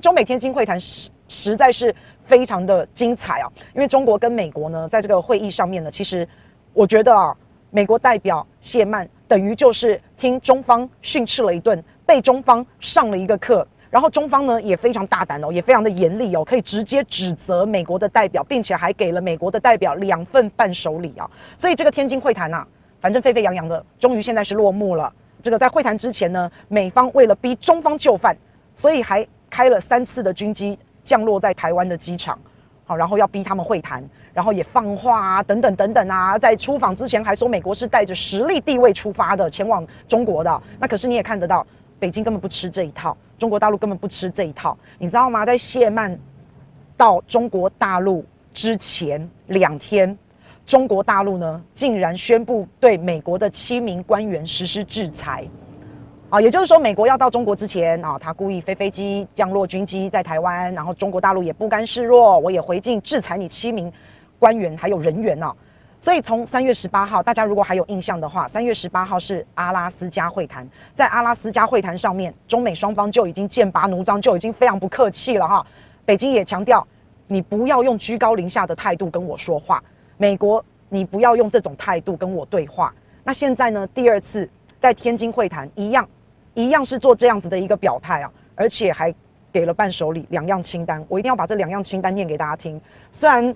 中美天津会谈实实在是非常的精彩啊，因为中国跟美国呢，在这个会议上面呢，其实我觉得啊，美国代表谢曼等于就是听中方训斥了一顿，被中方上了一个课。然后中方呢也非常大胆哦，也非常的严厉哦，可以直接指责美国的代表，并且还给了美国的代表两份伴手礼啊。所以这个天津会谈呐、啊，反正沸沸扬扬的，终于现在是落幕了。这个在会谈之前呢，美方为了逼中方就范，所以还开了三次的军机降落在台湾的机场，好，然后要逼他们会谈，然后也放话啊，等等等等啊，在出访之前还说美国是带着实力地位出发的，前往中国的。那可是你也看得到，北京根本不吃这一套。中国大陆根本不吃这一套，你知道吗？在谢曼到中国大陆之前两天，中国大陆呢竟然宣布对美国的七名官员实施制裁，啊，也就是说，美国要到中国之前啊，他故意飞飞机降落军机在台湾，然后中国大陆也不甘示弱，我也回敬制裁你七名官员还有人员啊。所以从三月十八号，大家如果还有印象的话，三月十八号是阿拉斯加会谈，在阿拉斯加会谈上面，中美双方就已经剑拔弩张，就已经非常不客气了哈。北京也强调，你不要用居高临下的态度跟我说话，美国你不要用这种态度跟我对话。那现在呢，第二次在天津会谈，一样，一样是做这样子的一个表态啊，而且还给了伴手礼两样清单，我一定要把这两样清单念给大家听，虽然。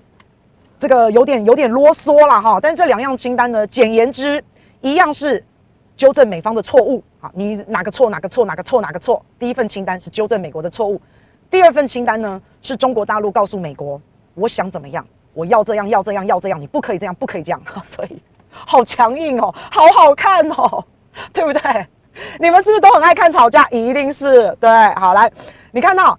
这个有点有点啰嗦了哈，但这两样清单呢，简言之，一样是纠正美方的错误啊，你哪个错哪个错哪个错哪个错。第一份清单是纠正美国的错误，第二份清单呢是中国大陆告诉美国，我想怎么样，我要这样要这样要这样，你不可以这样不可以这样，所以好强硬哦，好好看哦，对不对？你们是不是都很爱看吵架？一定是对。好，来，你看到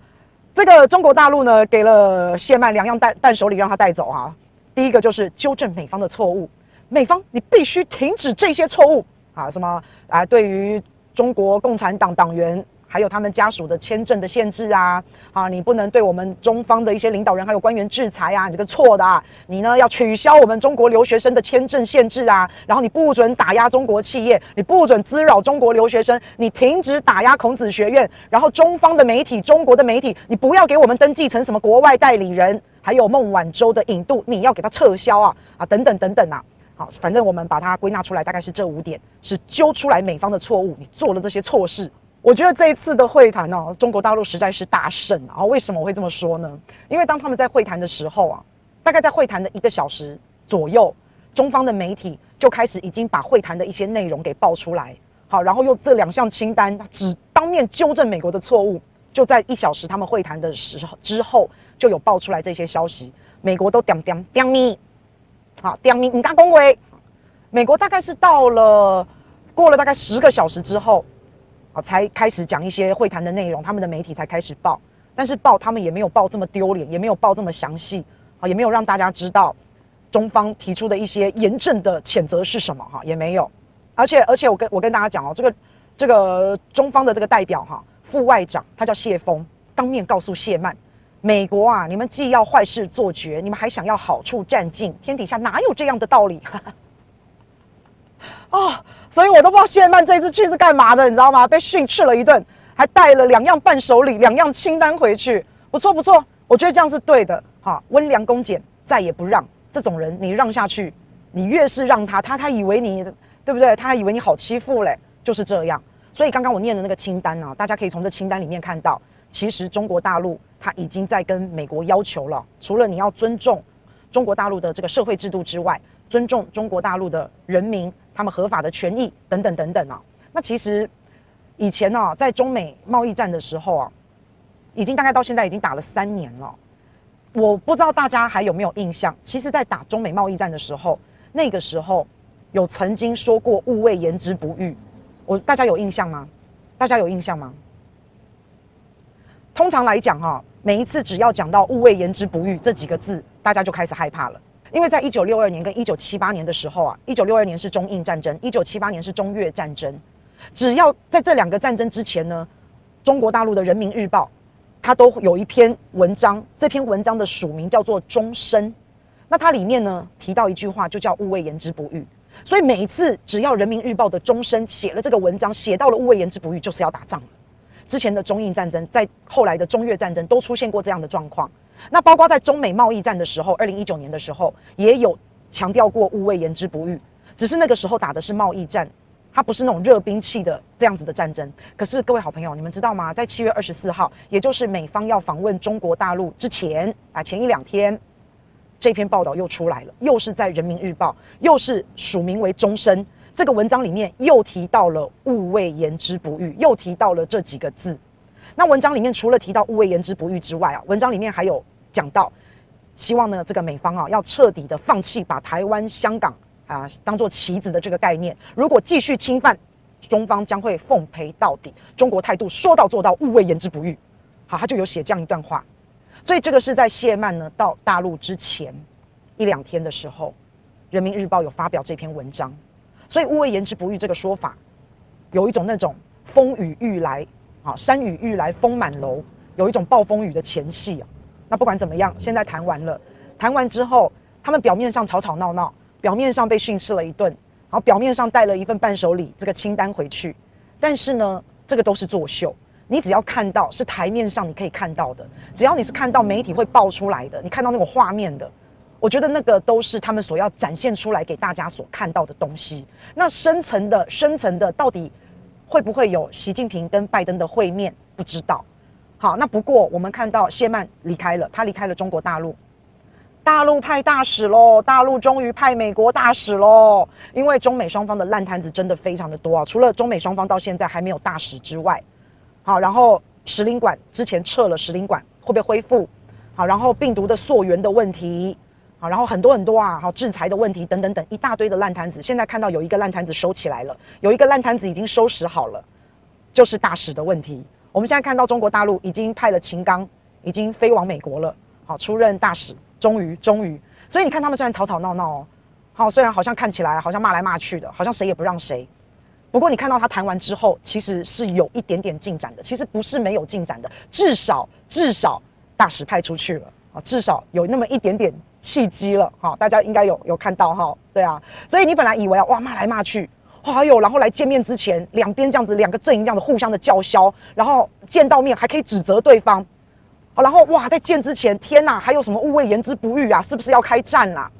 这个中国大陆呢，给了谢曼两样带伴手里让他带走啊。第一个就是纠正美方的错误，美方你必须停止这些错误啊！什么啊？对于中国共产党党员还有他们家属的签证的限制啊，啊，你不能对我们中方的一些领导人还有官员制裁啊，你这个错的啊！你呢要取消我们中国留学生的签证限制啊，然后你不准打压中国企业，你不准滋扰中国留学生，你停止打压孔子学院，然后中方的媒体、中国的媒体，你不要给我们登记成什么国外代理人。还有孟晚舟的引渡，你要给他撤销啊啊等等等等啊！好，反正我们把它归纳出来，大概是这五点，是揪出来美方的错误，你做了这些错事。我觉得这一次的会谈呢、中国大陆实在是大胜啊！为什么我会这么说呢？因为当他们在会谈的时候啊，大概在会谈的一个小时左右，中方的媒体就开始已经把会谈的一些内容给爆出来，好，然后用这两项清单只当面纠正美国的错误，就在一小时他们会谈的时候之后。就有爆出来这些消息，美国都点点点咪，好点咪你大恭维，美国大概是到了过了大概十个小时之后，啊才开始讲一些会谈的内容，他们的媒体才开始报，但是报他们也没有报这么丢脸，也没有报这么详细，啊也没有让大家知道中方提出的一些严正的谴责是什么哈，也没有，而且而且我跟我跟大家讲哦，这个这个中方的这个代表哈副外长他叫谢锋，当面告诉谢曼。美国啊，你们既要坏事做绝，你们还想要好处占尽，天底下哪有这样的道理？啊、哦，所以我都不知道谢曼这次去是干嘛的，你知道吗？被训斥了一顿，还带了两样伴手礼、两样清单回去，不错不错，我觉得这样是对的。哈，温良恭俭，再也不让这种人，你让下去，你越是让他，他他以为你对不对？他还以为你好欺负嘞，就是这样。所以刚刚我念的那个清单呢、大家可以从这清单里面看到，其实中国大陆。他已经在跟美国要求了，除了你要尊重中国大陆的这个社会制度之外，尊重中国大陆的人民他们合法的权益等等等等啊。那其实以前呢、啊，在中美贸易战的时候啊，已经大概到现在已经打了三年了。我不知道大家还有没有印象？其实，在打中美贸易战的时候，那个时候有曾经说过“物为言之不预”，我大家有印象吗？大家有印象吗？通常来讲，哈，每一次只要讲到“勿谓言之不预”这几个字，大家就开始害怕了。因为在一九六二年跟一九七八年的时候啊，一九六二年是中印战争，一九七八年是中越战争。只要在这两个战争之前呢，中国大陆的人民日报，它都有一篇文章，这篇文章的署名叫做“中深”。那它里面呢提到一句话，就叫“勿谓言之不预”。所以每一次只要人民日报的中深写了这个文章，写到了“勿谓言之不预”，就是要打仗了。之前的中印战争，在后来的中越战争都出现过这样的状况。那包括在中美贸易战的时候，二零一九年的时候也有强调过勿谓言之不预，只是那个时候打的是贸易战，它不是那种热兵器的这样子的战争。可是各位好朋友，你们知道吗？在七月二十四号，也就是美方要访问中国大陆之前啊，前一两天，这篇报道又出来了，又是在人民日报，又是署名为终身。这个文章里面又提到了“勿谓言之不预”，又提到了这几个字。那文章里面除了提到“勿谓言之不预”之外啊，文章里面还有讲到，希望呢这个美方啊要彻底的放弃把台湾、香港啊当做棋子的这个概念。如果继续侵犯，中方将会奉陪到底。中国态度说到做到，勿谓言之不预。好，他就有写这样一段话。所以这个是在谢曼呢到大陆之前一两天的时候，《人民日报》有发表这篇文章。所以“勿谓言之不预”这个说法，有一种那种风雨欲来啊，山雨欲来风满楼，有一种暴风雨的前戏啊。那不管怎么样，现在谈完了，谈完之后，他们表面上吵吵闹闹，表面上被训斥了一顿，然后表面上带了一份伴手礼这个清单回去，但是呢，这个都是作秀。你只要看到是台面上你可以看到的，只要你是看到媒体会爆出来的，你看到那种画面的。我觉得那个都是他们所要展现出来给大家所看到的东西。那深层的、深层的，到底会不会有习近平跟拜登的会面？不知道。好，那不过我们看到谢曼离开了，他离开了中国大陆，大陆派大使喽，大陆终于派美国大使喽。因为中美双方的烂摊子真的非常的多啊，除了中美双方到现在还没有大使之外，好，然后使领馆之前撤了，使领馆会不会恢复？好，然后病毒的溯源的问题。好，然后很多很多啊，好制裁的问题等等等一大堆的烂摊子。现在看到有一个烂摊子收起来了，有一个烂摊子已经收拾好了，就是大使的问题。我们现在看到中国大陆已经派了秦刚，已经飞往美国了。好，出任大使，终于终于。所以你看他们虽然吵吵闹闹，好，虽然好像看起来好像骂来骂去的，好像谁也不让谁。不过你看到他谈完之后，其实是有一点点进展的。其实不是没有进展的，至少至少大使派出去了啊，至少有那么一点点。契机了哈，大家应该有有看到哈，对啊，所以你本来以为啊，哇骂来骂去，哇哟，然后来见面之前，两边这样子两个阵营这样子互相的叫嚣，然后见到面还可以指责对方，好，然后哇在见之前，天哪，还有什么勿谓言之不预啊，是不是要开战啦？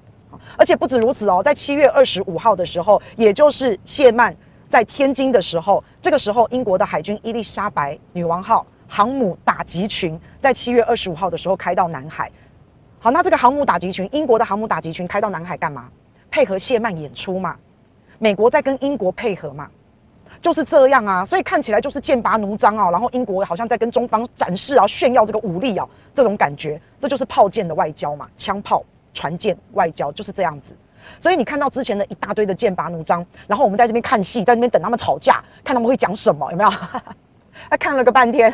而且不止如此哦，在七月二十五号的时候，也就是谢曼在天津的时候，这个时候英国的海军伊丽莎白女王号航母打击群在七月二十五号的时候开到南海。好，那这个航母打击群，英国的航母打击群开到南海干嘛？配合谢曼演出嘛？美国在跟英国配合嘛？就是这样啊，所以看起来就是剑拔弩张啊，然后英国好像在跟中方展示啊，炫耀这个武力啊，这种感觉，这就是炮舰的外交嘛，枪炮、船舰外交就是这样子。所以你看到之前的一大堆的剑拔弩张，然后我们在这边看戏，在那边等他们吵架，看他们会讲什么，有没有？他 看了个半天。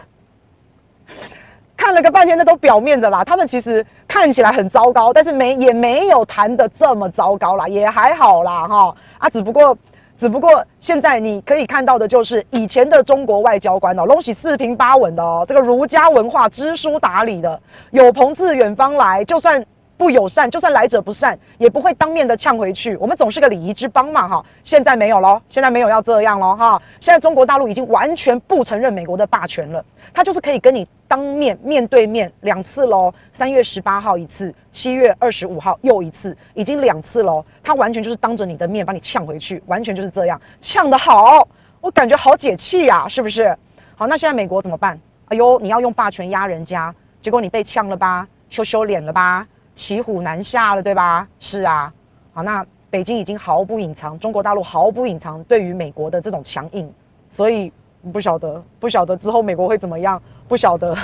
看了个半天，那都表面的啦。他们其实看起来很糟糕，但是没也没有谈得这么糟糕啦，也还好啦，哈啊，只不过只不过现在你可以看到的就是以前的中国外交官哦，东西四平八稳的哦，这个儒家文化知书达理的，有朋自远方来，就算。不友善，就算来者不善，也不会当面的呛回去。我们总是个礼仪之邦嘛，哈。现在没有喽，现在没有要这样喽，哈。现在中国大陆已经完全不承认美国的霸权了，他就是可以跟你当面面对面两次喽。三月十八号一次，七月二十五号又一次，已经两次喽。他完全就是当着你的面把你呛回去，完全就是这样，呛得好，我感觉好解气呀，是不是？好，那现在美国怎么办？哎呦，你要用霸权压人家，结果你被呛了吧，羞羞脸了吧？骑虎难下了，对吧？是啊，好，那北京已经毫不隐藏，中国大陆毫不隐藏对于美国的这种强硬，所以不晓得，不晓得之后美国会怎么样，不晓得。